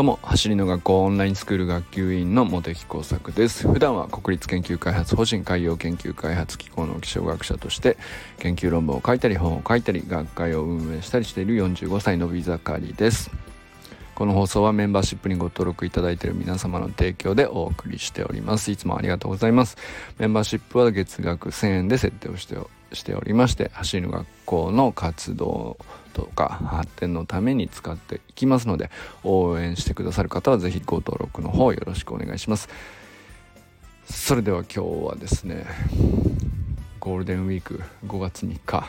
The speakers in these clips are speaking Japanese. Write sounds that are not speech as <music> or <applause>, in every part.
どうも走りの学校オンラインスクール学級委員の茂木耕作です。普段は国立研究開発法人海洋研究開発機構の気象学者として研究論文を書いたり本を書いたり学会を運営したりしている45歳のビザカリです。この放送はメンバーシップにご登録いただいている皆様の提供でお送りしております。いつもありがとうございます。メンバーシップは月額1000円で設定をしてしておりまして走りの学校の活動とか発展のために使っていきますので応援してくださる方は是非ご登録の方よろしくお願いします。それでは今日はですねゴールデンウィーク5月3日。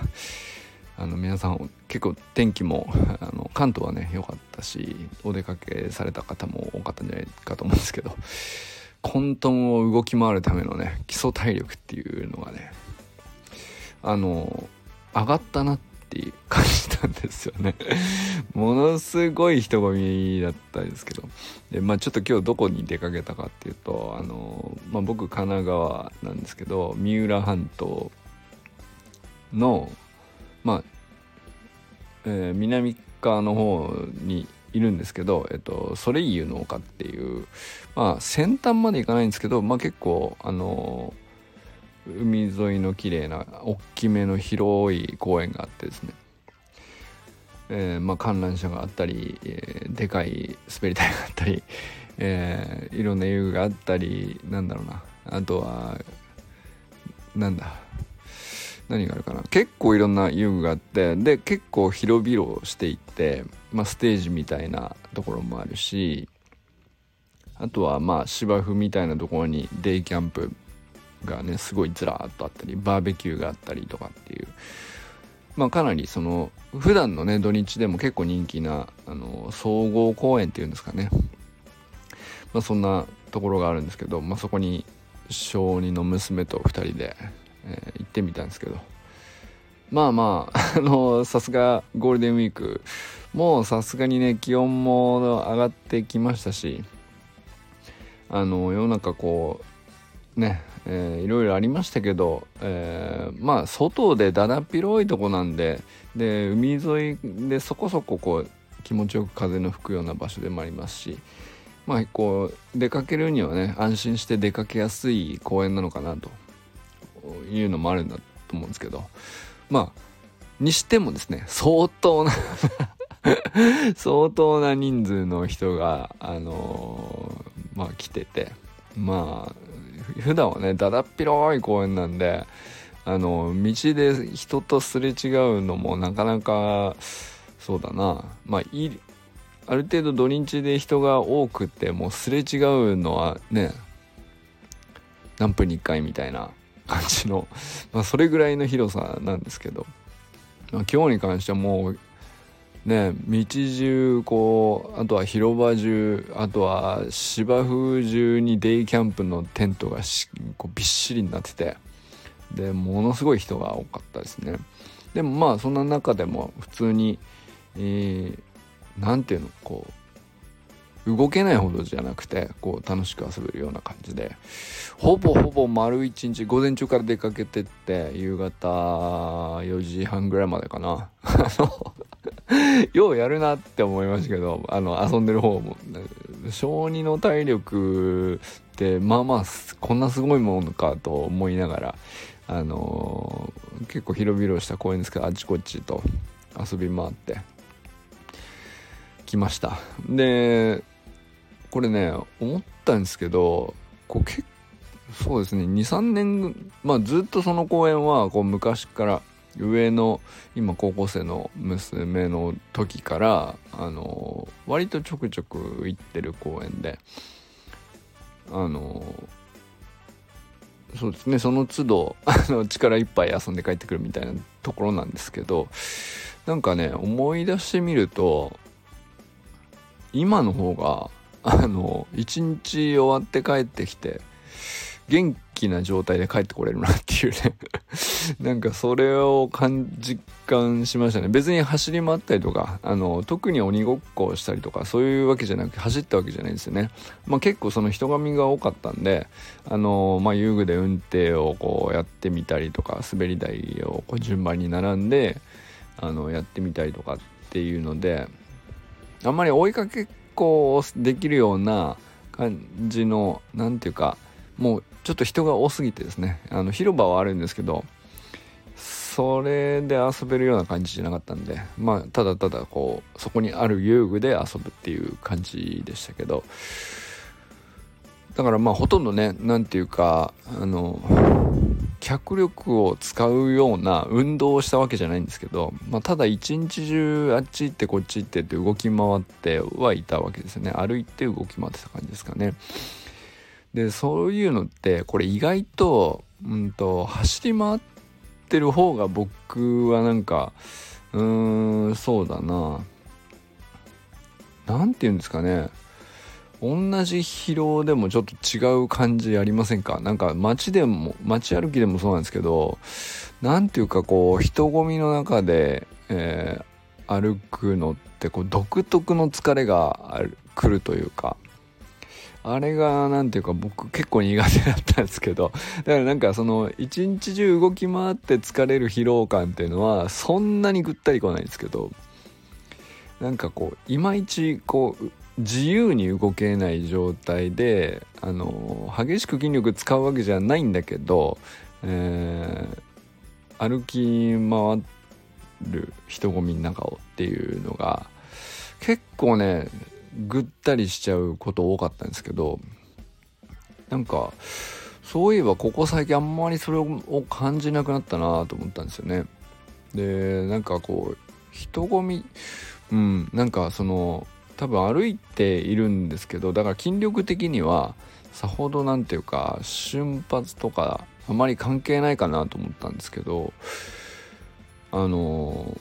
あの皆さん結構天気もあの関東はね良かったしお出かけされた方も多かったんじゃないかと思うんですけど混沌を動き回るためのね基礎体力っていうのがねあの上がったなってって感じたんですよね。<laughs> ものすごい人混みだったんですけど。でまあちょっと今日どこに出かけたかっていうとあの、まあ、僕神奈川なんですけど三浦半島のまあ、えー、南側の方にいるんですけど、えっと、ソレイユの丘っていう、まあ、先端まで行かないんですけど、まあ、結構、あの海沿いの綺麗な大きめの広い公園があってですね、えー、まあ観覧車があったり、えー、でかい滑り台があったり、えー、いろんな遊具があったりなんだろうな。あとはなんだ。何があるかな。結構いろんな遊具があってで結構広々していって、まあ、ステージみたいなところもあるしあとはまあ芝生みたいなところにデイキャンプがねすごいずらーっとあったりバーベキューがあったりとかっていう。まあかなりその普段のね土日でも結構人気なあの総合公園っていうんですかね。まあそんなところがあるんですけど、まあ、そこに小2の娘と2人で、えー、行ってみたんですけど。まあまあ <laughs> あのさすがゴールデンウィーク。もうさすがにね気温も上がってきましたしあの世の中こうねえー、いろいろありましたけど、えー、まあ外でだだっ広いとこなんでで海沿いでそこそここう気持ちよく風の吹くような場所でもありますしまあこう出かけるにはね安心して出かけやすい公園なのかなというのもあるんだと思うんですけどまあにしてもですね相当な <laughs> 相当な人数の人があのー、まあ来ててまあ <laughs> 普段はねだだっ広い公園なんであの道で人とすれ違うのもなかなかそうだな。まあいある程度土日で人が多くてもうすれ違うのはね何分に1回みたいな <laughs> 感じの、まあ、それぐらいの広さなんですけど、まあ、今日に関してはもうね道中こうあとは広場中あとは芝生中にデイキャンプのテントがこうびっしりになっててでものすごい人が多かったですね。でもまあそんな中でも普通に何、えー、て言うのこう動けないほどじゃなくてこう楽しく遊べるような感じでほぼほぼ丸一日午前中から出かけてって夕方4時半ぐらいまでかな。<laughs> <laughs> ようやるなって思いましたけどあの遊んでる方も。小児の体力ってまあまあこんなすごいものかと思いながらあのー、結構広々した公園ですけどあちこちと遊び回ってきました。でこれね思ったんですけどこう結構そうですね23年まあずっとその公園はこう昔から上の今高校生の娘の時からあの割とちょくちょく行ってる公園であのそうですねその都度あの力いっぱい遊んで帰ってくるみたいなところなんですけどなんかね思い出してみると今の方があの一日終わって帰ってきて元気な状態で帰ってこれるなっていうね。<laughs> なんかそれを感実感しましたね。別に走り回ったりとかあの特に鬼ごっこをしたりとかそういうわけじゃなくて走ったわけじゃないんですよね、まあ、結構その人混みが多かったんであの、まあ、遊具で運転をこうやってみたりとか滑り台をこう順番に並んであのやってみたりとかっていうのであんまり追いかけっこうできるような感じの何ていうかもうちょっと人が多すぎてですねあの広場はあるんですけどそれで遊べるような感じじゃなかったんでまあただただこうそこにある遊具で遊ぶっていう感じでしたけどだからまあほとんどね何ていうかあの脚力を使うような運動をしたわけじゃないんですけど、まあ、ただ一日中あっち行ってこっち行ってって動き回ってはいたわけですよね。歩いて動き回ってた感じですかね。でそういうのってこれ意外と,、うんと、走り回ってる方が僕はなんかうーんそうだな。何て言うんですかね。同じ疲労でもちょっと違う感じありませんか？なんか街でも街歩きでもそうなんですけど何ていうかこう人混みの中で、えー、歩くのってこう独特の疲れが来るというか。あれが何ていうか僕結構苦手だったんですけどだからなんかその一日中動き回って疲れる疲労感っていうのはそんなにぐったり来ないんですけどなんかこういまいちこう自由に動けない状態であの激しく筋力使うわけじゃないんだけど、えー、歩き回る人混みの中をっていうのが結構ねぐったりしちゃうこと多かったんですけどなんかそういえばここ最近あんまりそれを感じなくなったなと思ったんですよね。でなんかこう人混みうんなんかその多分歩いているんですけどだから筋力的にはさほど何ていうか瞬発とかあまり関係ないかなと思ったんですけどあの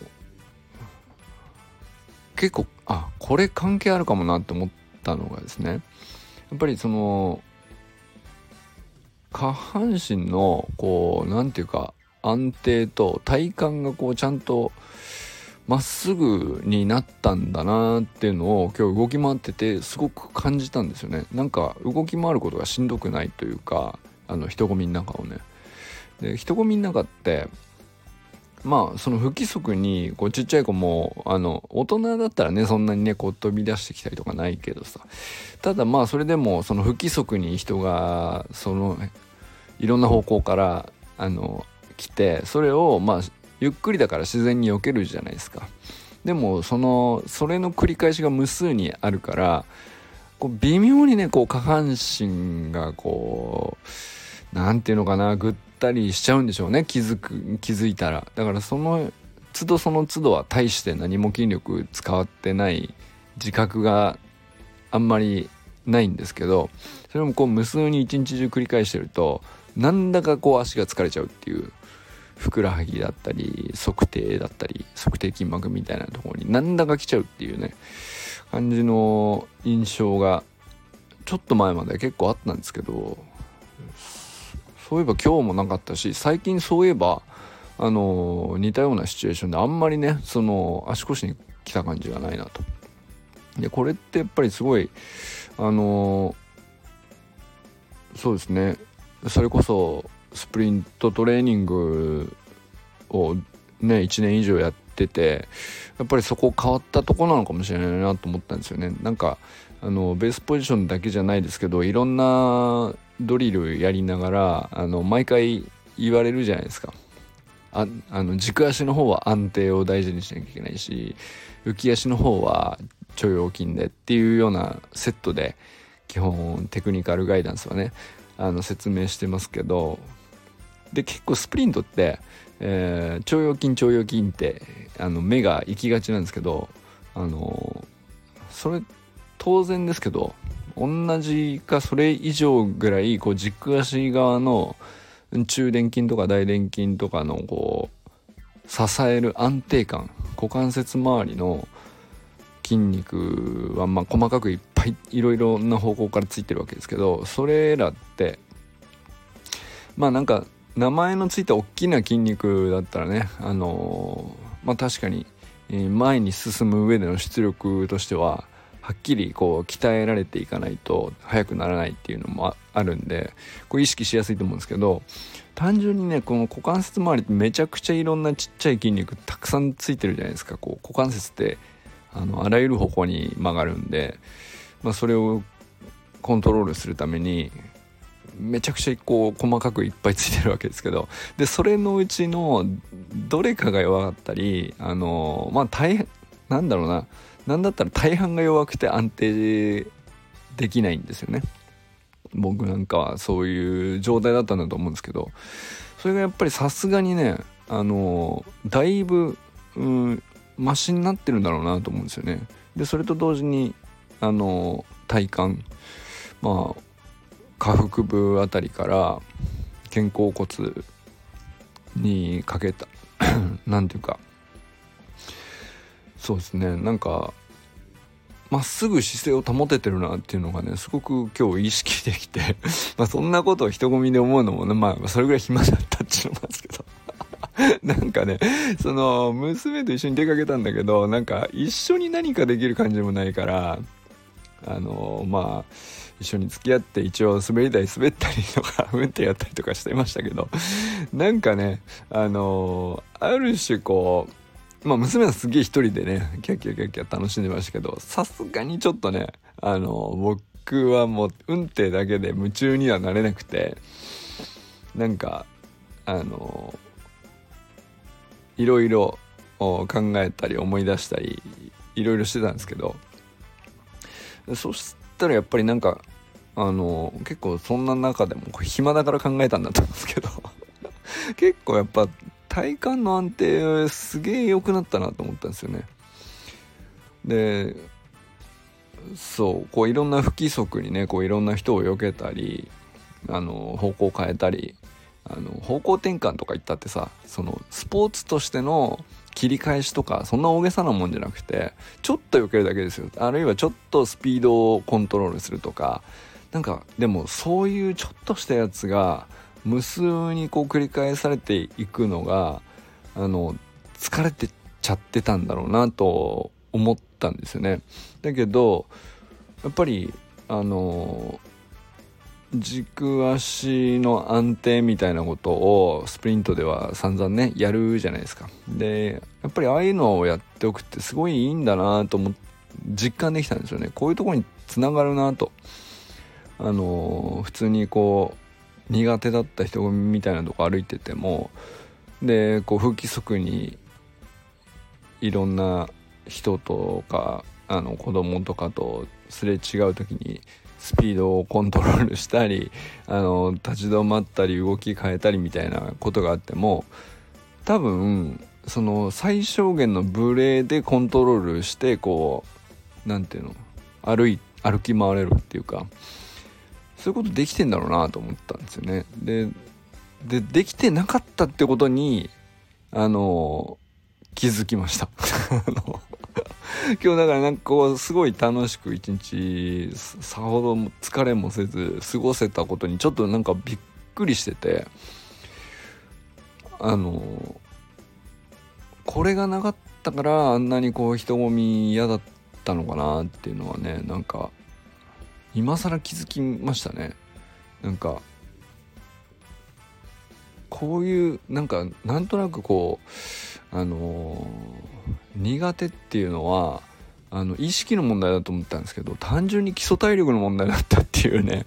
ー、結構あこれ関係あるかもなって思ったのがですね。やっぱりその下半身のこう何て言うか安定と体幹がこうちゃんとまっすぐになったんだなっていうのを今日動き回っててすごく感じたんですよね。なんか動き回ることがしんどくないというかあの人混みの中をね。で人混みの中ってまあその不規則にこうちっちゃい子もあの大人だったらねそんなにねこう飛び出してきたりとかないけどさ。ただまあそれでもその不規則に人がそのいろんな方向からあの来てそれをまあゆっくりだから自然に避けるじゃないですか。でもそのそれの繰り返しが無数にあるからこう微妙にねこう下半身がこう何て言うのかなぐったりしちゃうんでしょうね。気づく気づいたら。だからその都度その都度は大して何も筋力使ってない自覚があんまりないんですけどそれもこう無数に一日中繰り返してるとなんだかこう足が疲れちゃうっていうふくらはぎだったり測定だったり測定筋膜みたいなところになんだか来ちゃうっていうね感じの印象がちょっと前まで結構あったんですけどそういえば今日もなかったし最近そういえばあの似たようなシチュエーションであんまりねその足腰に来た感じがないなと。でこれってやっぱりすごいあのそうですねそれこそスプリントトレーニングをね1年以上やっててやっぱりそこ変わったとこなのかもしれないなと思ったんですよねなんかあのベースポジションだけじゃないですけどいろんなドリルやりながらあの毎回言われるじゃないですか。ああの軸足の方は安定を大事にしなきゃいけないし浮き足の方は腸腰筋でっていうようなセットで基本テクニカルガイダンスはねあの説明してますけどで結構スプリントって、えー、腸腰筋腸腰筋ってあの目が行きがちなんですけどあのそれ当然ですけど同じかそれ以上ぐらいこう軸足側の中殿筋とか大殿筋とかのこう支える安定感股関節周りの筋肉はまあ細かくいっぱいいろいろな方向からついてるわけですけどそれらってまあなんか名前のついた大きな筋肉だったらねあの、まあ確かに前に進む上での出力としてははっきりこう鍛えられていかないと速くならないっていうのもあるんでこう意識しやすいと思うんですけど単純にねこの股関節周りってめちゃくちゃいろんなちっちゃい筋肉たくさんついてるじゃないですか。こう股関節ってあのあらゆる方向に曲がるんでまあ、それをコントロールするためにめちゃくちゃこう細かくいっぱいついてるわけですけどでそれのうちのどれかが弱かったりあのまあ大変なんだろうな。何だったら大半が弱くて安定できないんですよね。僕なんかはそういう状態だったんだと思うんですけど。それがやっぱりさすがにねあのだいぶ、うん、マシになってるんだろうなと思うんですよね。でそれと同時にあの体幹まあ下腹部あたりから肩甲骨にかけた <clears throat> 何ていうかそうですね。なんかまっすぐ姿勢を保ててるなっていうのがねすごく今日意識できて <laughs> まあそんなことを人混みで思うのもねまあそれぐらい暇だったっていうのもあるんですけど。<laughs> なんかねその娘と一緒に出かけたんだけどなんか一緒に何かできる感じもないからあのまあ一緒に付き合って一応滑り台滑ったりとか <laughs> 運転やったりとかしてましたけど。なんかねあのある種こうまあ娘はすげえ一人でねキャキャキャキャ楽しんでましたけどさすがにちょっとねあの僕はもう運転だけで夢中にはなれなくてなんかあのいろいろ考えたり思い出したりいろいろしてたんですけどそしたらやっぱりなんかあの結構そんな中でも暇だから考えたんだと思うんですけど結構やっぱ体幹の安定すげえ良くなったなと思ったんですよね。でそうこういろんな不規則にねこういろんな人を避けたりあの方向を変えたりあの方向転換とか言ったってさそのスポーツとしての切り返しとかそんな大げさなもんじゃなくてちょっと避けるだけですよ。あるいはちょっとスピードをコントロールするとかなんかでもそういうちょっとしたやつが無数にこう繰り返されていくのがあの疲れてちゃってたんだろうなと思ったんですよね。だけどやっぱりあの軸足の安定みたいなことをスプリントでは散々ねやるじゃないですか。でやっぱりああいうのをやっておくってすごいいいんだなと思実感できたんですよね。こういうとこにつながるなと。あの普通にこう苦手だった人混みみたいなとこ歩いててもでこう不規則にいろんな人とかあの子供とかとすれ違う時にスピードをコントロールしたりあの立ち止まったり動き変えたりみたいなことがあっても多分その最小限のブレでコントロールしてこう何ていうの歩い歩き回れるっていうかそういうことできてんだろうなと思ったんですよね。ででできてなかったってことにあの気づきました。<laughs> 今日だからなんかこうすごい楽しく一日さほど疲れもせず過ごせたことにちょっとなんかびっくりしててあのこれがなかったからあんなにこう人混み嫌だったのかなっていうのはねなんか今更気づきましたね。なんかこういうなんかなんとなくこうあのー、苦手っていうのはあの意識の問題だと思ったんですけど単純に基礎体力の問題だったっていうね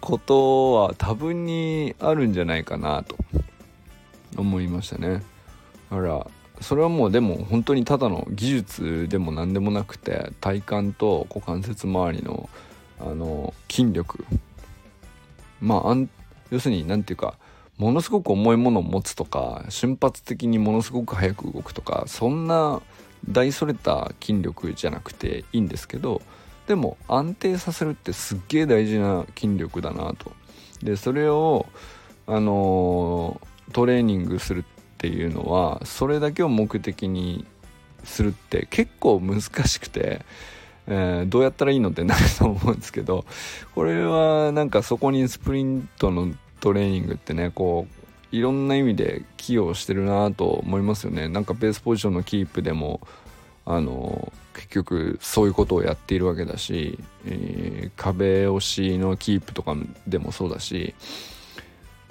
ことは多分にあるんじゃないかなと思いましたね。だからそれはもうでも本当にただの技術でも何でもなくて体幹と股関節周りのあの筋力まあ要するに何て言うかものすごく重いものを持つとか瞬発的にものすごく速く動くとかそんな大それた筋力じゃなくていいんですけどでも安定させるってすっげえ大事な筋力だなと。でそれをあのトレーニングするっていうのはそれだけを目的にするって結構難しくてえー、どうやったらいいのってなると思うんですけどこれはなんかそこにスプリントのトレーニングってねこういろんな意味で寄与してるなと思いますよねなんかベースポジションのキープでもあの結局そういうことをやっているわけだし、えー、壁押しのキープとかでもそうだし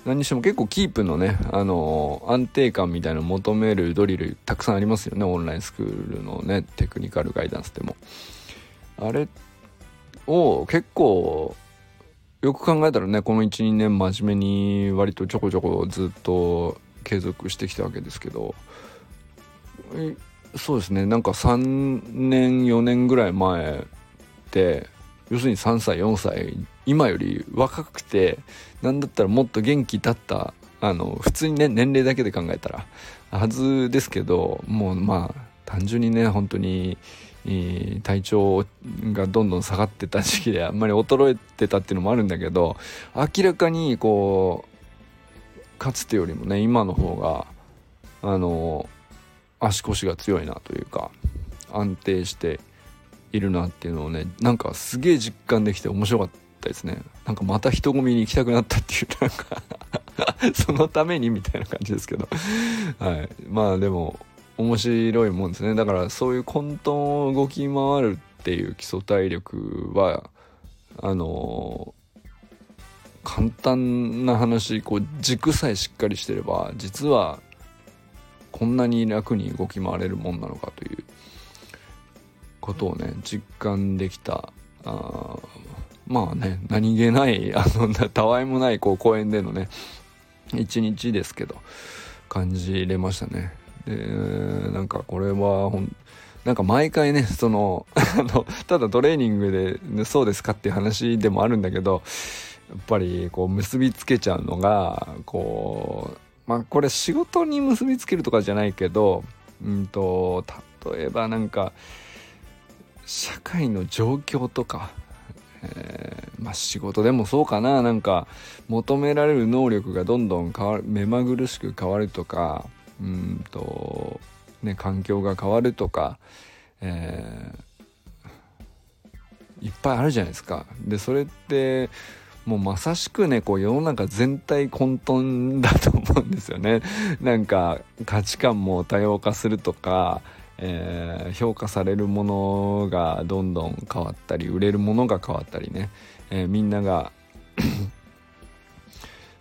何にしても結構キープのね、あの安定感みたいなのを求めるドリルたくさんありますよねオンラインスクールのねテクニカルガイダンスでも。あれを結構よく考えたらねこの12年真面目に割とちょこちょこずっと継続してきたわけですけどそうですね。なんか3年4年ぐらい前って要するに3歳4歳今より若くて何だったらもっと元気だったあの普通にね年齢だけで考えたらはずですけどもうまあ単純にね本当に体調がどんどん下がってた時期であんまり衰えてたっていうのもあるんだけど明らかにこうかつてよりもね今の方があの足腰が強いなというか安定しているなっていうのをねなんかすげえ実感できて面白かったですね。なんかまた人混みに行きたくなったっていうなんかそのためにみたいな感じですけど。はい。まあでも面白いもんですねだからそういう混沌を動き回るっていう基礎体力はあの、簡単な話こう軸さえしっかりしてれば実はこんなに楽に動き回れるもんなのかということをね実感できたあまあね何気ない <laughs> あのたわいもないこう公園でのね一日ですけど感じれましたね。でなんかこれはほんなんか毎回ね <laughs> そのただトレーニングで、そうですかっていう話でもあるんだけどやっぱりこう結びつけちゃうのがこうまあこれ仕事に結びつけるとかじゃないけどうんと例えばなんか社会の状況とか、えー、まあ仕事でもそうかななんか求められる能力がどんどん変わる目まぐるしく変わるとかうんとね環境が変わるとか、えー、いっぱいあるじゃないですか。でそれってもうまさしくねこう世の中全体混沌だと思うんですよね。<laughs> なんか価値観も多様化するとか、えー、評価されるものがどんどん変わったり売れるものが変わったりね、えー、みんなが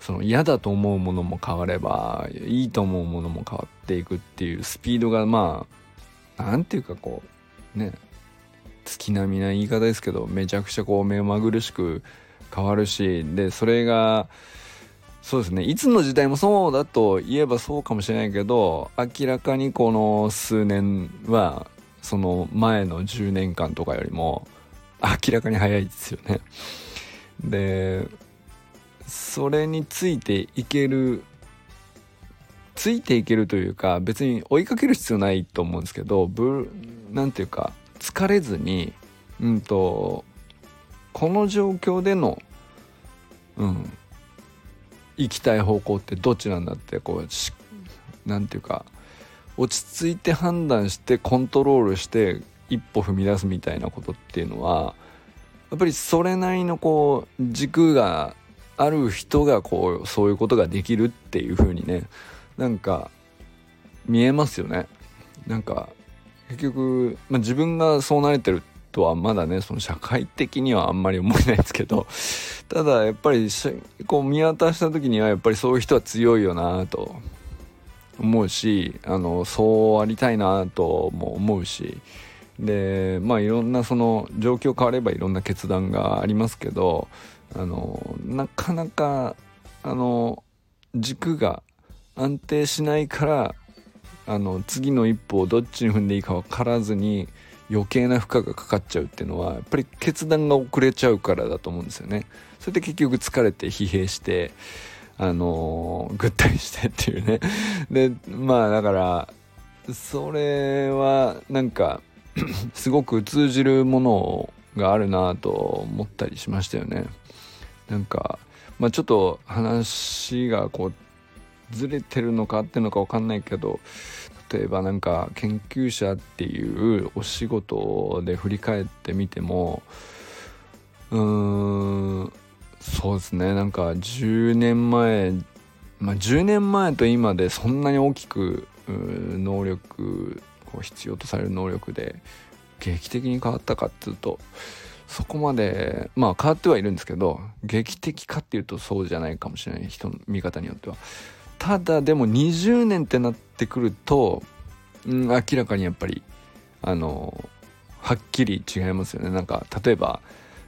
その嫌だと思うものも変わればいいと思うものも変わっていくっていうスピードがまあ何ていうかこうね月並みな言い方ですけどめちゃくちゃこう目まぐるしく変わるしでそれがそうですねいつの時代もそうだと言えばそうかもしれないけど明らかにこの数年はその前の10年間とかよりも明らかに早いですよね。でそれについていけるついていけるというか別に追いかける必要ないと思うんですけど何ていうか疲れずにうんとこの状況でのうん行きたい方向ってどっちなんだってこう何ていうか落ち着いて判断してコントロールして一歩踏み出すみたいなことっていうのはやっぱりそれなりのこう軸がある人がこうそういうことができるっていう風にねなんか見えますよね。なんか結局、まあ、自分がそうなれてるとはまだねその社会的にはあんまり思えないですけど <laughs> ただやっぱりこう見渡した時にはやっぱりそういう人は強いよなと思うしあのそうありたいなとも思うしでまあいろんなその状況変わればいろんな決断がありますけどあのなかなかあの軸が安定しないからあの次の一歩をどっちに踏んでいいか分からずに余計な負荷がかかっちゃうっていうのはやっぱり決断が遅れちゃうからだと思うんですよね。それで結局疲れて疲弊してあのぐったりしてっていうね。でまあだからそれはなんかすごく通じるものがあるなと思ったりしましたよね。なんか、まあ、ちょっと話がこうずれてるのかっていうのか分かんないけど例えばなんか研究者っていうお仕事で振り返ってみてもうーんそうですねなんか10年前まあ10年前と今でそんなに大きく能力こう必要とされる能力で劇的に変わったかっていうとそこまでまあ変わってはいるんですけど劇的かっていうとそうじゃないかもしれない人の見方によっては。ただでも20年ってなってくると、うん、明らかにやっぱりあのはっきり違いますよね。なんか例えば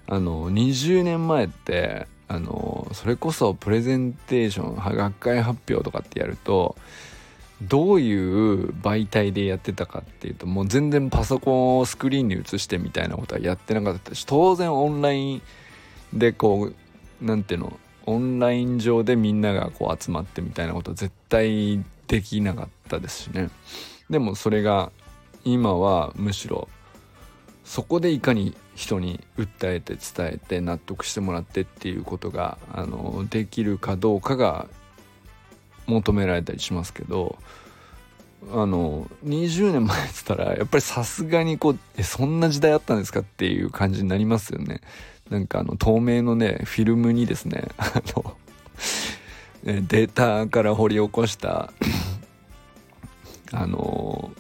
あの20年前ってあのそれこそプレゼンテーション学会発表とかってやるとどういう媒体でやってたかっていうともう全然パソコンをスクリーンに映してみたいなことはやってなかったし当然オンラインでこう何ていうのオンライン上でみんながこう集まってみたいなことは絶対できなかったですしね。でもそれが今はむしろそこでいかに人に訴えて伝えて納得してもらってっていうことがあのできるかどうかが求められたりしますけどあの20年前っつったらやっぱりさすがにこうえそんな時代あったんですかっていう感じになりますよね。なんかあの透明のねフィルムにですね <laughs> あのデータから掘り起こしたあの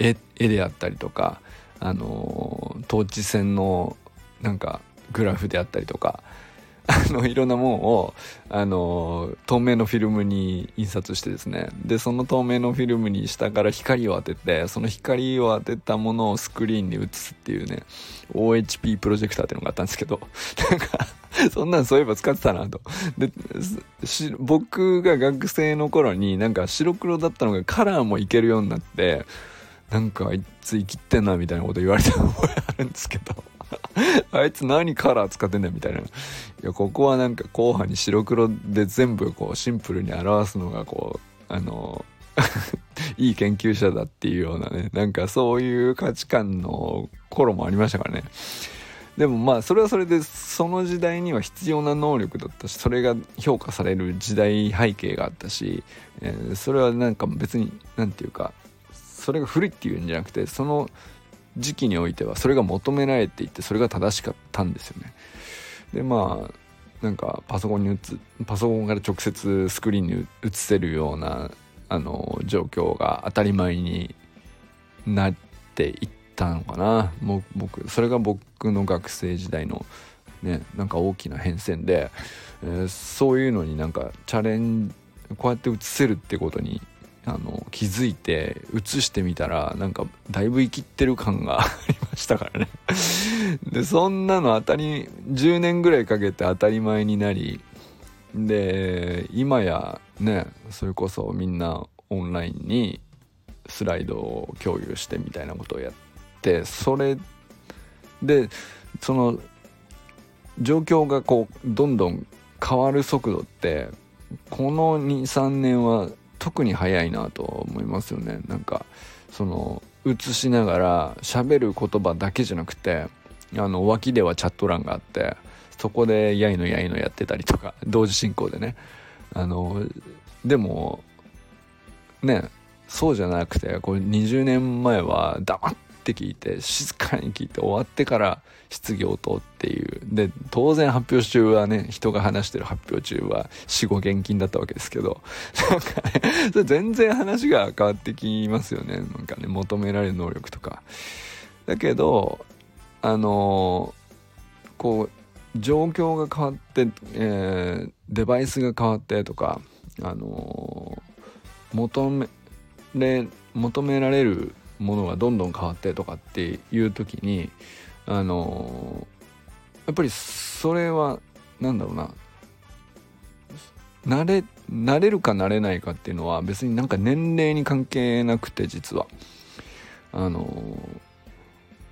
絵絵であったりとかあの統治戦のなんかグラフであったりとかあのいろんなもんをあの透明のフィルムに印刷してですね。でその透明のフィルムに下から光を当ててその光を当てたものをスクリーンに映すっていうね OHP プロジェクターっていうのがあったんですけど。<laughs> なんかそんなんそういえば使ってたなと。で僕が学生の頃になんか白黒だったのがカラーもいけるようになってなんかあいつ生きってんなみたいなこと言われた覚えあるんですけど。<laughs> あいつ何カラー使ってんだよみたいな。いや、ここはなんか後半に白黒で全部こうシンプルに表すのがこう、あの、<laughs> いい研究者だっていうようなね、なんかそういう価値観の頃もありましたからね。でもまあそれはそれでその時代には必要な能力だったしそれが評価される時代背景があったし、えー、それはなんか別に何て言うかそれが古いっていうんじゃなくてその時期においてはそれが求められていてそれが正しかったんですよね。でまあなんかパソコンに打つパソコンから直接スクリーンに映せるようなあの状況が当たり前になっていったのかな僕それが僕の学生時代のねなんか大きな変遷で、えー、そういうのになんかチャレンジこうやって映せるってことにあの気づいて映してみたらなんかだいぶ生きってる感が <laughs> ありましたからね。でそんなの当たり10年ぐらいかけて当たり前になりで今やねそれこそみんなオンラインにスライドを共有してみたいなことをやってそれでその状況がこうどんどん変わる速度ってこの23年は特に早いなと思いますよね。なんかその映しながら喋る言葉だけじゃなくてあの脇ではチャット欄があってそこでやいのやいのやってたりとか <laughs> 同時進行でね。あのでもねそうじゃなくてこれ20年前は黙っって聞いて静かに聞いて終わってから質疑応答っていう。で当然発表中はね人が話してる発表中は死後現金だったわけですけど。なんかね <laughs> それ全然話が変わってきますよね。なんかね求められる能力とか。だけどあのー、こう状況が変わって、えー、デバイスが変わってとかあのー、求め求められるものがどんどん変わってとかっていう時にあのやっぱりそれは何だろうな。慣れ慣れるか慣れないかっていうのは別になんか年齢に関係なくて実は。あの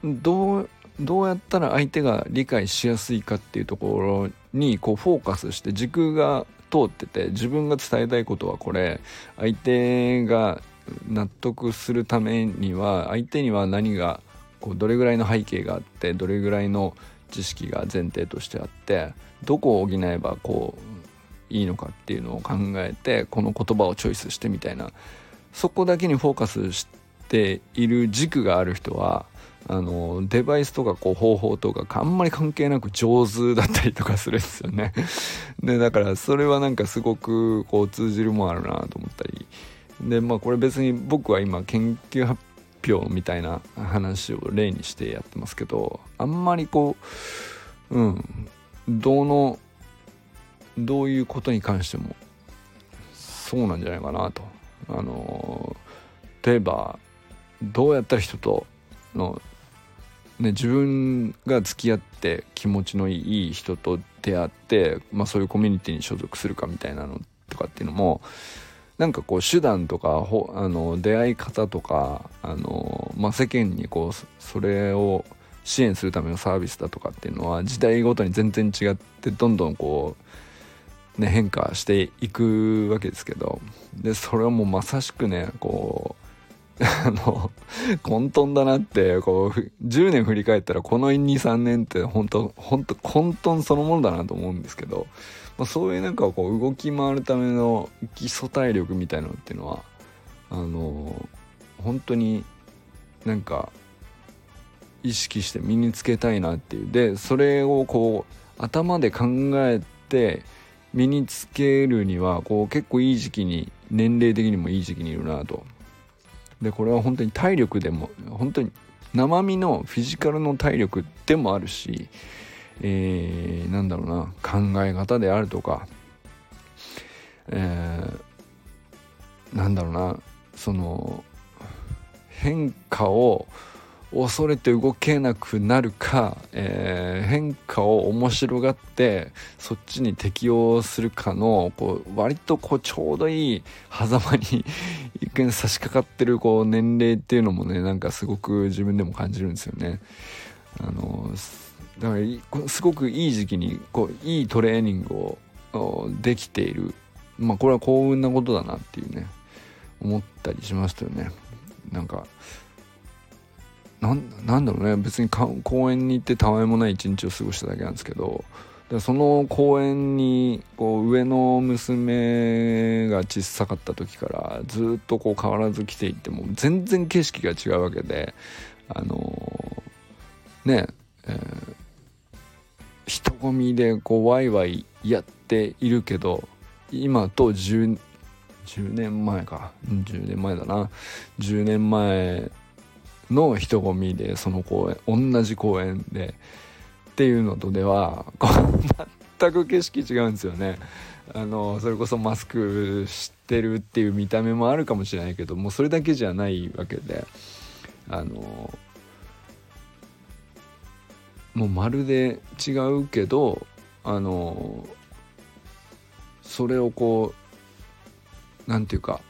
どうどうやったら相手が理解しやすいかっていうところにこうフォーカスして軸が通ってて自分が伝えたいことはこれ相手が納得するためには相手には何がこうどれぐらいの背景があってどれぐらいの知識が前提としてあってどこを補えばこういいのかっていうのを考えてこの言葉をチョイスしてみたいなそこだけにフォーカスしている軸がある人はあのデバイスとかこう方法とかあんまり関係なく上手だったりとかするんですよね。でだからそれはなんかすごくこう通じるもんあるなと思ったりでまあこれ別に僕は今研究発表みたいな話を例にしてやってますけどあんまりこううんどのどういうことに関してもそうなんじゃないかなと。あの例えばどうやったら人とのね、自分が付き合って気持ちのいい人と出会って、まあ、そういうコミュニティに所属するかみたいなのとかっていうのもなんかこう手段とかほあの出会い方とかあの、まあ、世間にこうそれを支援するためのサービスだとかっていうのは時代ごとに全然違ってどんどんこう、ね、変化していくわけですけどでそれはもうまさしくねこう <laughs> あの混沌だなってこう10年振り返ったらこの23年って本当本当混沌そのものだなと思うんですけど、まあ、そういうなんかこう動き回るための基礎体力みたいなのっていうのはあの本当になんか意識して身につけたいなっていう。でそれをこう頭で考えて身につけるにはこう結構いい時期に年齢的にもいい時期にいるなと。でこれは本当に体力でも本当に生身のフィジカルの体力でもあるし、えー、なんだろうな考え方であるとか、えー、なんだろうなその変化を恐れて動けなくなるか、えー、変化を面白がってそっちに適応するかのこう割とこうちょうどいい狭間に一見差し掛かってるこう年齢っていうのもねなんかすごく自分でも感じるんですよね。あのだからすごくいい時期にこういいトレーニングをできているまあこれは幸運なことだなっていうね思ったりしましたよね。なんかなんだろうね別に公園に行ってたわいもない一日を過ごしただけなんですけどその公園にこう上の娘が小さかった時からずっとこう変わらず来ていても全然景色が違うわけであのー、ねえー、人混みでこうワイワイやっているけど今と 10, 10年前か10年前だな10年前の人混みでその公園同じ公園でっていうのとでは <laughs> 全く景色違うんですよね。あのそれこそマスクしてるっていう見た目もあるかもしれないけどもうそれだけじゃないわけであのもうまるで違うけどあのそれをこう何て言うか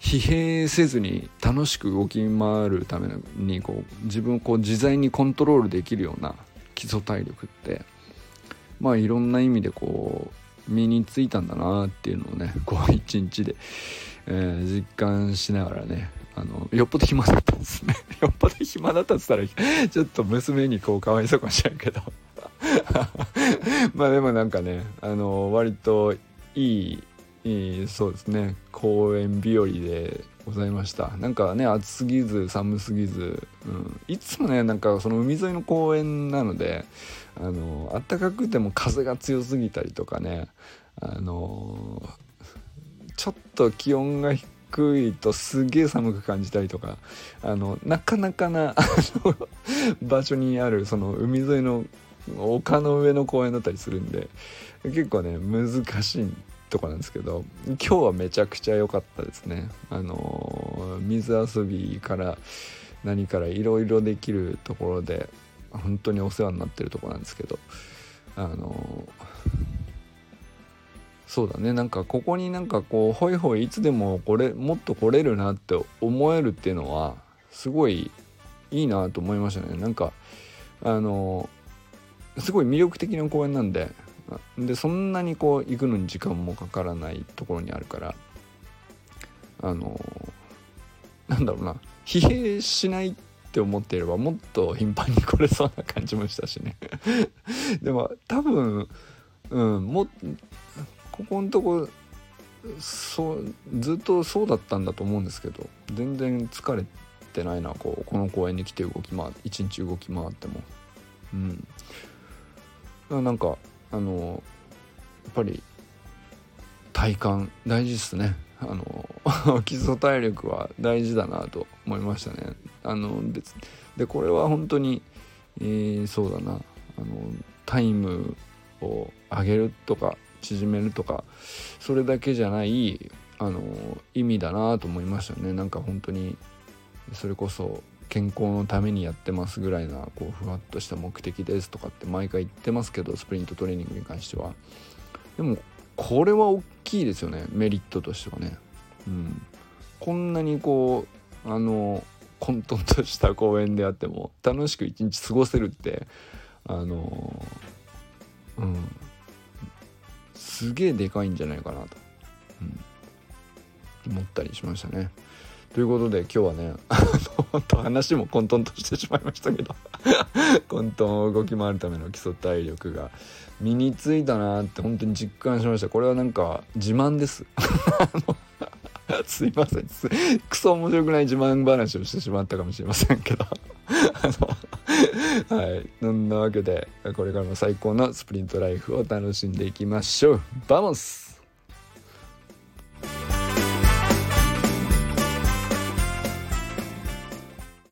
疲弊せずに楽しく動き回るためにこう自分をこう自在にコントロールできるような基礎体力ってまあいろんな意味でこう身についたんだなっていうのをねこう一日で、えー、実感しながらねあのよっぽど暇だったんですね。<laughs> よっぽど暇だったっつったらちょっと娘にこうかわいそうかもしれんけど。<laughs> まあでもなんかねあの割といいそうですね公園日和でございました。なんかね暑すぎず寒すぎず、うん、いつもねなんかその海沿いの公園なのであの暖かくても風が強すぎたりとかねあのちょっと気温が低いとすげえ寒く感じたりとかあのなかなかな <laughs> 場所にあるその海沿いの丘の上の公園だったりするんで結構ね難しいとこなんですけど今日はめちゃくちゃ良かったですね。あの水遊びから何からいろいろできるところで本当にお世話になってるとこなんですけどあのそうだね。なんかここになんかこうホイホイいつでもこれもっと来れるなって思えるっていうのはすごいいいなと思いましたね。なんかあのすごい魅力的な公園なんででそんなにこう行くのに時間もかからないところにあるからあのなんだろうな。疲弊しないって思っていればもっと頻繁に来れそうな感じもしたしね。でも多分うんもここのとこそうずっとそうだったんだと思うんですけど全然疲れてないなこうこの公園に来て動き回一日動き回っても。うん。なんかあのやっぱり体幹大事ですね。あの <laughs> 基礎体力は大事だなと思いましたね。あの別でこれは本当に、えー、そうだな。あのタイムを上げるとか縮めるとかそれだけじゃないあの意味だなと思いましたね。なんか本当にそれこそ健康のためにやってますぐらいなこうふわっとした目的ですとかって毎回言ってますけどスプリントトレーニングに関しては。でもこれは大きいですよね。メリットとしてはね。うん。こんなにこうあの混沌とした公園であっても楽しく一日過ごせるってあのうん。すげえでかいんじゃないかなと、うん、思ったりしましたね。ということで今日はねあの本当話も混沌としてしまいましたけど。混沌を動き回るための基礎体力が身についたなって本当に実感しました。これはなんか自慢です。<laughs> すいません。クソ面白くない自慢話をしてしまったかもしれませんけど。<laughs> はい。そんなわけでこれからも最高のスプリントライフを楽しんでいきましょう。 vamos